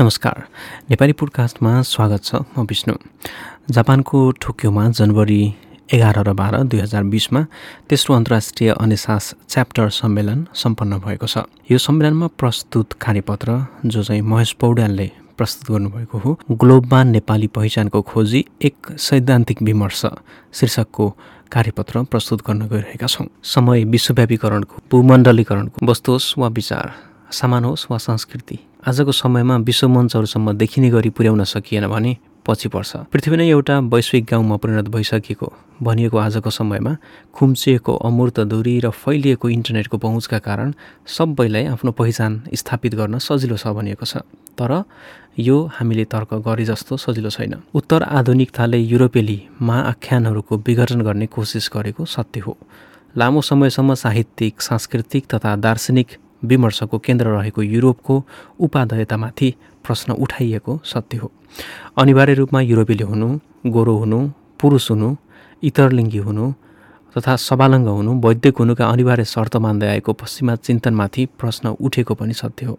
नमस्कार। नेपाली पोडकास्टमा स्वागत छ म विष्णु। जापानको टोकियोमा जनवरी एघार र बाह्र दुई हजार बिसमा तेस्रो अन्तर्राष्ट्रिय अनेसास च्याप्टर सम्मेलन सम्पन्न भएको छ। यो सम्मेलनमा प्रस्तुत कार्यपत्र जो चाहिँ महेश पौड्यालले प्रस्तुत गर्नुभएको हो। ग्लोबमा नेपाली पहिचानको खोजी एक सैद्धान्तिक विमर्श शीर्षकको कार्यपत्र प्रस्तुत गर्न गइरहेका छौँ। समय विश्वव्यापीकरणको भूमण्डलीकरणको वस्तु वा विचार सामान होस् वा संस्कृति आजको समयमा विश्व मञ्चहरूसम्म देखिने गरी पुर्याउन सकिएन भने पछि पर्छ। पृथ्वी नै एउटा वैश्विक गाउँमा परिणत भइसकेको भनिएको आजको समयमा खुम्चिएको अमूर्त दूरी र फैलिएको इन्टरनेटको पहुँचका कारण सबैलाई आफ्नो पहिचान स्थापित गर्न सजिलो छ भनिएको छ। तर यो हामीले तर्क गरे जस्तो सजिलो छैन। उत्तर आधुनिकताले युरोपेली महाआख्यानहरूको विघटन गर्ने कोसिस गरेको सत्य हो। लामो समयसम्म साहित्यिक सांस्कृतिक तथा दार्शनिक विमर्शको केन्द्र रहेको युरोपको उपाधेयतामाथि प्रश्न उठाइएको सत्य हो। अनिवार्य रूपमा युरोपेली हुनु गोरो हुनु पुरुष हुनु इतरलिङ्गी हुनु तथा सबालङ्ग हुनु वैद्यक हुनुका अनिवार्य शर्त मान्दै आएको पश्चिमा चिन्तनमाथि प्रश्न उठेको पनि सत्य हो।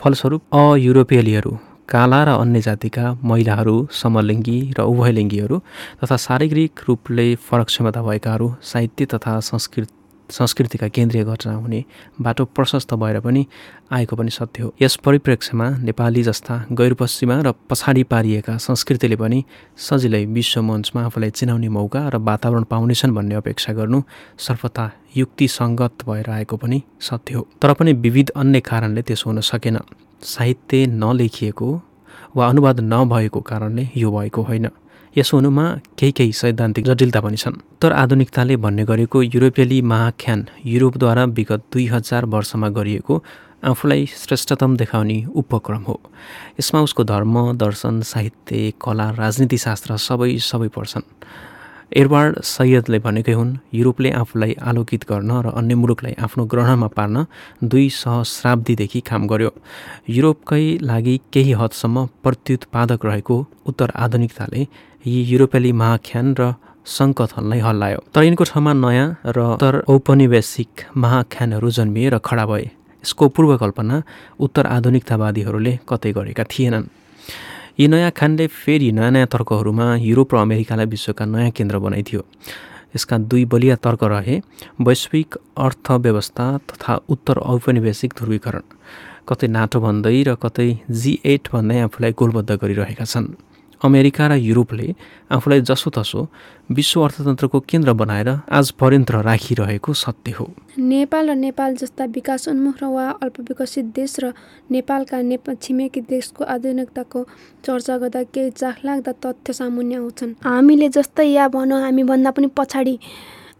फलस्वरूप अयुरोपेलीहरू काला र अन्य जातिका महिलाहरू समलिङ्गी र उभयलिङ्गीहरू तथा शारीरिक रूपले फरक क्षमता भएकाहरू साहित्य तथा संस्कृत संस्कृतिका केन्द्रीय घटना हुने बाटो प्रशस्त भएर पनि आएको पनि सत्य हो। यस परिप्रेक्ष्यमा नेपाली जस्ता गैर पश्चिमा र पछाडि पारिएका संस्कृतिले पनि सजिलै विश्व मञ्चमा आफूलाई चिनाउने मौका र वातावरण पाउनेछन् भन्ने अपेक्षा गर्नु सर्वथा युक्तिसङ्गत भएर आएको पनि सत्य हो। तर पनि विविध अन्य कारणले त्यसो हुन सकेन। साहित्य नलेखिएको वा अनुवाद नभएको कारणले यो भएको होइन। यसो हुनुमा केही केही सैद्धान्तिक जटिलता पनि छन्। उत्तर आधुनिकताले भन्ने गरेको युरोपेली महाख्यान युरोपद्वारा विगत दुई हजार वर्षमा गरिएको आफूलाई श्रेष्ठतम देखाउने उपक्रम हो। यसमा उसको धर्म दर्शन साहित्य कला राजनीतिशास्त्र सबै सबै पर्छन्। एडवार्ड सैयदले भनेकै हुन् युरोपले आफूलाई आलोकित गर्न र अन्य मुलुकलाई आफ्नो ग्रहणमा पार्न दुई सहस्राब्दीदेखि काम गर्यो। युरोपकै लागि केही हदसम्म प्रत्युत्पादक रहेको उत्तर आधुनिकताले यी युरोपेली महाख्यान र सङ्कथनलाई हल्लायो। तर यिनको ठाउँमा नयाँ र उत्तर औपनिवेशिक महाख्यानहरू जन्मिए र खडा भए। यसको पूर्वकल्पना उत्तर आधुनिकतावादीहरूले कतै गरेका थिएनन्। यी नयाँ खानले फेरि नयाँ नयाँ तर्कहरूमा युरोप र अमेरिकालाई विश्वका नयाँ केन्द्र बनाइथ्यो यसका दुई बलिया तर्क रहे वैश्विक अर्थव्यवस्था तथा उत्तर औपनिवेशिक ध्रुवीकरण। कतै नाटो भन्दै र कतै जी एट भन्दै आफूलाई गोलबद्ध गरिरहेका छन्। अमेरिका र युरोपले आफूलाई जसोतसो विश्व अर्थतन्त्रको केन्द्र बनाएर आज पर्यन्त राखिरहेको सत्य हो। नेपाल र नेपाल जस्ता विकासोन्मुख वा अल्पविकसित देश र नेपालका नेपाल छिमेकी देशको आधुनिकताको चर्चा गर्दा केही चाखलाग्दा तथ्य सामुन्य आउँछन्। हामीले जस्तै या भनौँ हामीभन्दा पनि पछाडि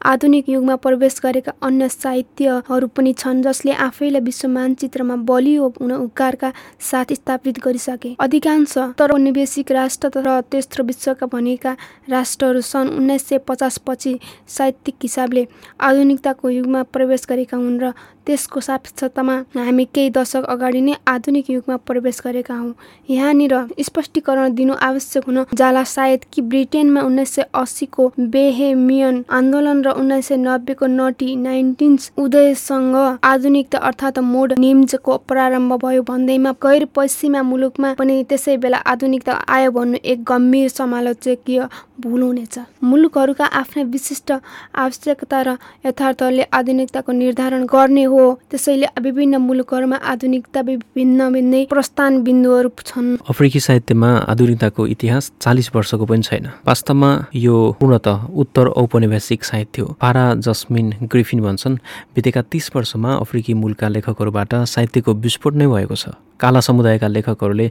आधुनिक युगमा प्रवेश गरेका अन्य साहित्यहरू पनि छन् जसले आफैलाई विश्व मानचित्रमा बलियो उकारका साथ स्थापित गरिसके। अधिकांश तर निवेशिक राष्ट्र र तेस्रो विश्वका भनेका राष्ट्रहरू सन् उन्नाइस सय पचास पछि साहित्यिक हिसाबले आधुनिकताको युगमा प्रवेश गरेका हुन् र त्यसको सापेक्षतामा हामी केही दशक अगाडि नै आधुनिक युगमा प्रवेश गरेका हौँ। यहाँनिर स्पष्टीकरण दिनु आवश्यक हुन जाला सायद कि ब्रिटेनमा उन्नाइस सय अस्सीको बेहेमियन आन्दोलन उन्नाइस सय नब्बेको नटी नाइन्टिन्स उदयसँग आधुनिकता अर्थात् मोड निम्जको प्रारम्भ भयो भन्दैमा गैर पश्चिमा मुलुकमा पनि त्यसै बेला आधुनिकता आयो भन्नु एक गम्भीर समालोचकीय भुल हुनेछ मुलुकहरूका आफ्नै विशिष्ट आवश्यकता र यथार्थले आधुनिकताको निर्धारण गर्ने हो। त्यसैले विभिन्न मुलुकहरूमा आधुनिकता विभिन्न भिन्नै प्रस्थान बिन्दुहरू छन्। अफ्रिकी साहित्यमा आधुनिकताको इतिहास चालिस वर्षको पनि छैन। वास्तवमा यो पूर्णत उत्तर औपनिवेशिक साहित्य हो। पारा जस्मिन ग्रिफिन भन्छन् बितेका तिस वर्षमा अफ्रिकी मूलका लेखकहरूबाट साहित्यको विस्फोट नै भएको छ। काला समुदायका लेखकहरूले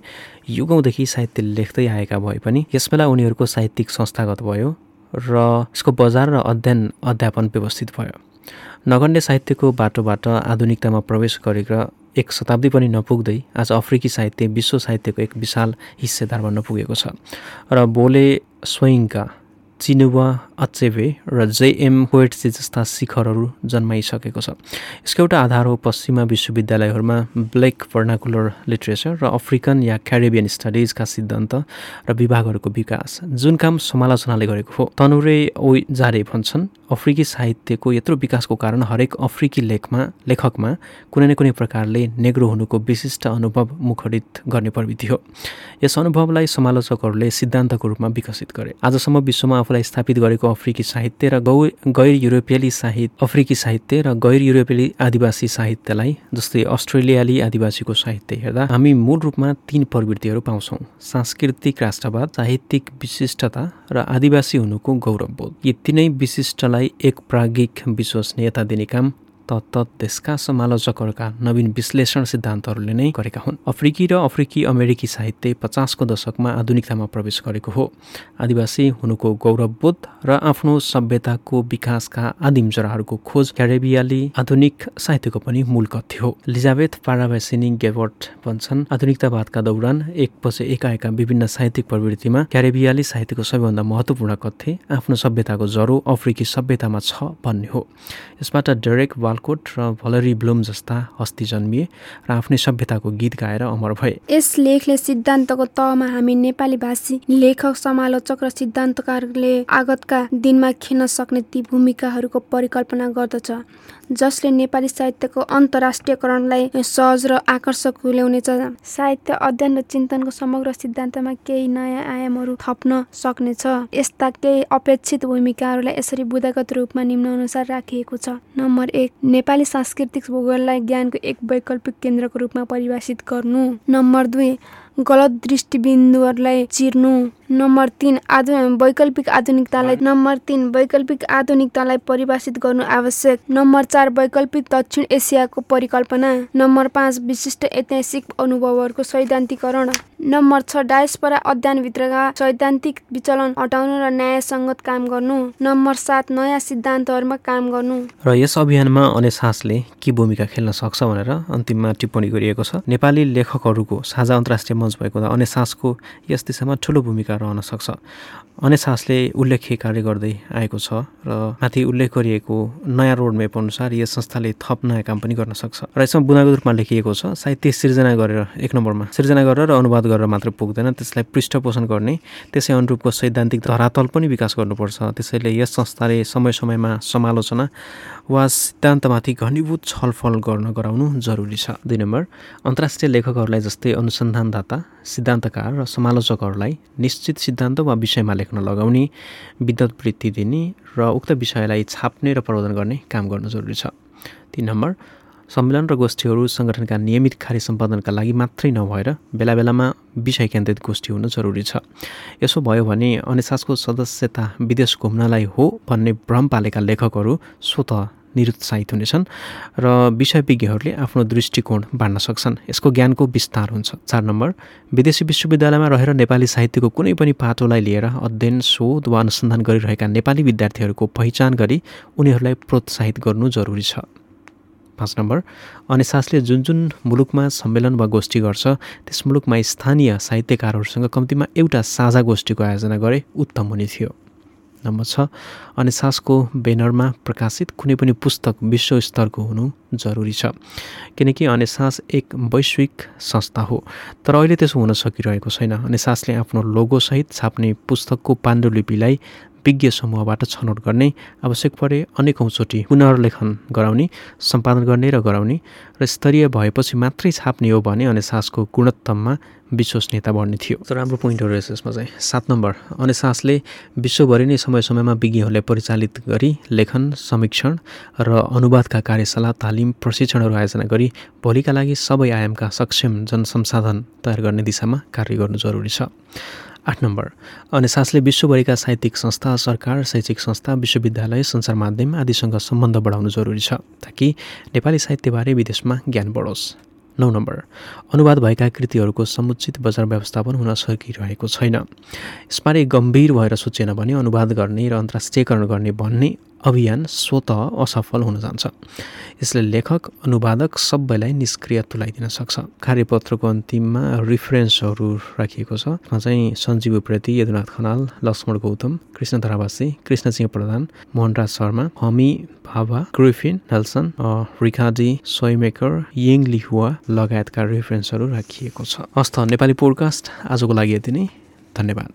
युगौँदेखि साहित्य लेख्दै आएका भए पनि यसबेला उनीहरूको साहित्यिक संस्थागत भयो र यसको बजार र अध्ययन अध्यापन व्यवस्थित भयो। नगण्य साहित्यको बाटोबाट आधुनिकतामा प्रवेश गरेर एक शताब्दी पनि नपुग्दै आज अफ्रिकी साहित्य विश्व साहित्यको एक विशाल हिस्सेदार बन्न पुगेको छ। र बोले स्वयंका चिनुवा अचेवे र जेएम पोएट्सी जस्ता शिखरहरू जन्माइसकेको छ। यसको एउटा आधार हो पश्चिमा विश्वविद्यालयहरूमा ब्ल्याक भर्नाकुलर लिट्रेचर र अफ्रिकन या क्यारेबियन स्टडिजका सिद्धान्त र विभागहरूको विकास। जुन काम समालोचनाले गरेको हो। तनुरे ओ जारे भन्छन् अफ्रिकी साहित्यको यत्रो विकासको कारण हरेक अफ्रिकी लेखमा लेखकमा कुनै न कुनै प्रकारले नेग्रो हुनुको विशिष्ट अनुभव मुखरित गर्ने प्रविधि हो। यस अनुभवलाई समालोचकहरूले सिद्धान्तको रूपमा विकसित गरे। आजसम्म विश्वमा आफूलाई स्थापित गरेको अफ्रिकी साहित्य र गौ गैर युरोपियाली साहित्य अफ्रिकी साहित्य र गैर युरोपियाली आदिवासी साहित्यलाई जस्तै अस्ट्रेलियाली आदिवासीको साहित्य हेर्दा हामी मूल रूपमा तीन प्रवृत्तिहरू पाउँछौँ। सांस्कृतिक राष्ट्रवाद साहित्यिक विशिष्टता र आदिवासी हुनुको गौरवबोध। यी तिनै विशिष्टलाई एक प्राज्ञिक विश्वसनीयता दिने काम तत्त देशका समालोचकहरूका नवीन विश्लेषण सिद्धान्तहरूले नै गरेका हुन्। अफ्रिकी र अफ्रिकी अमेरिकी साहित्य पचासको दशकमा आधुनिकतामा प्रवेश गरेको हो। आदिवासी हुनुको गौरवबोध र आफ्नो सभ्यताको विकासका आदिम जराहरूको खोज क्यारेबियाली आधुनिक साहित्यको पनि मूल कथ्य हो। लिजाबेथ पाराभेसिनी गेवर्ट भन्छन् आधुनिकतावादका दौरान एक पछि एक आएका विभिन्न साहित्यिक प्रवृत्तिमा क्यारेबियाली साहित्यको सबैभन्दा महत्त्वपूर्ण कथ्य आफ्नो सभ्यताको जरो अफ्रिकी सभ्यतामा छ भन्ने हो। यसबाट डेरेक वाल वालकोट र भलरी ब्लुम जस्ता हस्ती जन्मिए र आफ्नै सभ्यताको गीत गाएर अमर भए। यस लेखले सिद्धान्तको तहमा हामी नेपाली भाषी लेखक समालोचक र सिद्धान्तकारले आगतका दिनमा खेल्न सक्ने ती भूमिकाहरूको परिकल्पना गर्दछ जसले नेपाली साहित्यको अन्तर्राष्ट्रियकरणलाई सहज र आकर्षक ल्याउनेछ साहित्य अध्ययन र चिन्तनको समग्र सिद्धान्तमा केही नयाँ आयामहरू थप्न सक्नेछ। यस्ता केही अपेक्षित भूमिकाहरूलाई यसरी बुदागत रूपमा निम्न अनुसार राखिएको छ। नम्बर एक नेपाली सांस्कृतिक भूगोललाई ज्ञानको एक वैकल्पिक केन्द्रको रूपमा परिभाषित गर्नु। नम्बर दुई गलत दृष्टिबिन्दुहरूलाई चिर्नु। नम्बर तिन आधु वैकल्पिक आधुनिकतालाई नम्बर तिन वैकल्पिक आधुनिकतालाई परिभाषित गर्नु आवश्यक। नम्बर चार वैकल्पिक दक्षिण एसियाको परिकल्पना। नम्बर पाँच विशिष्ट ऐतिहासिक अनुभवहरूको सैद्धान्तिकरण। नम्बर छ डायस्परा अध्ययनभित्रका सैद्धान्तिक विचलन हटाउनु र न्यायसङ्गत काम गर्नु। नम्बर सात नयाँ सिद्धान्तहरूमा काम गर्नु। र यस अभियानमा अनेसासले के भूमिका खेल्न सक्छ भनेर अन्तिममा टिप्पणी गरिएको छ। नेपाली लेखकहरूको साझा अन्तर्राष्ट्रिय मञ्च भएको हुँदा अनेसासको यस दिशामा ठुलो भूमिका रहन सक्छ। अनेसासले उल्लेख्य कार्य गर्दै आएको छ र माथि उल्लेख गरिएको नयाँ रोडमेप अनुसार यस संस्थाले थप नयाँ काम पनि गर्न सक्छ। र यसमा बुनागत रूपमा लेखिएको छ साहित्य सिर्जना गरेर एक नम्बरमा सिर्जना गरेर र अनुवाद गरेर मात्र पुग्दैन त्यसलाई पृष्ठपोषण गर्ने त्यसै अनुरूपको सैद्धान्तिक धरातल पनि विकास गर्नुपर्छ। त्यसैले यस संस्थाले समय समयमा समालोचना वा सिद्धान्तमाथि घनीभूत छलफल गर्न गराउनु जरुरी छ। दुई नम्बर अन्तर्राष्ट्रिय लेखकहरूलाई जस्तै अनुसन्धानदाता सिद्धान्तकार र समालोचकहरूलाई निश्चित सिद्धान्त वा विषयमा लेख्न लगाउने विद्युत वृत्ति दिने र उक्त विषयलाई छाप्ने र प्रवर्धन गर्ने काम गर्नु जरुरी छ। तिन नम्बर सम्मेलन र गोष्ठीहरू सङ्गठनका नियमित कार्य सम्पादनका लागि मात्रै नभएर बेला बेलामा विषय केन्द्रित गोष्ठी हुनु जरुरी छ। यसो भयो भने अनेसासको सदस्यता विदेश घुम्नलाई हो भन्ने भ्रम पालेका लेखकहरू स्वत निरुत्साहित हुनेछन् र विषयविज्ञहरूले आफ्नो दृष्टिकोण बाँड्न सक्छन्। यसको ज्ञानको विस्तार हुन्छ। चार नम्बर विदेशी विश्वविद्यालयमा रहेर नेपाली साहित्यको कुनै पनि पाटोलाई लिएर अध्ययन शोध वा अनुसन्धान गरिरहेका नेपाली विद्यार्थीहरूको पहिचान गरी उनीहरूलाई प्रोत्साहित गर्नु जरुरी छ। पाँच नम्बर अनेसासले जुन जुन मुलुकमा सम्मेलन वा गोष्ठी गर्छ त्यस मुलुकमा स्थानीय साहित्यकारहरूसँग कम्तीमा एउटा साझा गोष्ठीको आयोजना गरे उत्तम हुने थियो। नम्बर छ। अनि सासको ब्यानरमा प्रकाशित कुनै पनि पुस्तक विश्वस्तरको हुनु जरुरी छ। किनकि अनेसास एक वैश्विक संस्था हो। तर अहिले त्यसो हुन सकिरहेको छैन। अनेसासले आफ्नो लोगोसहित छाप्ने पुस्तकको पाण्डुलिपिलाई विज्ञ समूहबाट छनौट गर्ने आवश्यक परे अनेकौँचोटि पुनर्लेखन गराउने सम्पादन गर्ने र गराउने र स्तरीय भएपछि मात्रै छाप्ने हो भने अनेसासको गुणत्तममा विश्वसनीयता बढ्ने थियो। राम्रो पोइन्टहरू रहेछ यसमा चाहिँ सात नम्बर। अनेसासले विश्वभरि नै समय समयमा विज्ञहरूले परिचालित गरी लेखन समीक्षण र अनुवादका कार्यशाला तालिम प्रशिक्षणहरू आयोजना गरी भोलिका लागि सबै आयामका सक्षम जनसंसाधन तयार गर्ने दिशामा कार्य गर्नु जरुरी छ। आठ नम्बर। अनि सासले विश्वभरिका साहित्यिक संस्था सरकार शैक्षिक संस्था विश्वविद्यालय सञ्चार माध्यम आदिसँग सम्बन्ध बढाउनु जरुरी छ ताकि नेपाली साहित्यबारे विदेशमा ज्ञान बढोस्। नौ नम्बर। अनुवाद भएका कृतिहरूको समुचित बजार व्यवस्थापन हुन सकिरहेको छैन। यसबारे गम्भीर भएर सोचेन भने अनुवाद गर्ने र अन्तर्राष्ट्रियकरण गर्ने भन्ने अभियान स्वत असफल हुन जान्छ। यसले लेखक अनुवादक सबैलाई निष्क्रिय तुलाइदिन सक्छ। कार्यपत्रको अन्तिममा रिफरेन्सहरू राखिएको छ। चाहिँ सञ्जीव उप्रेती यदुनाथ खनाल लक्ष्मण गौतम कृष्ण धरावासी कृष्णसिंह प्रधान मोहनराज शर्मा हमी Bhabha Griffin Nelson Ricardi Shoemaker Young Li Hua लगायतका रेफरेन्सहरू राखिएको छ। हस्त नेपाली पोडकास्ट आजको लागि यति नै। धन्यवाद।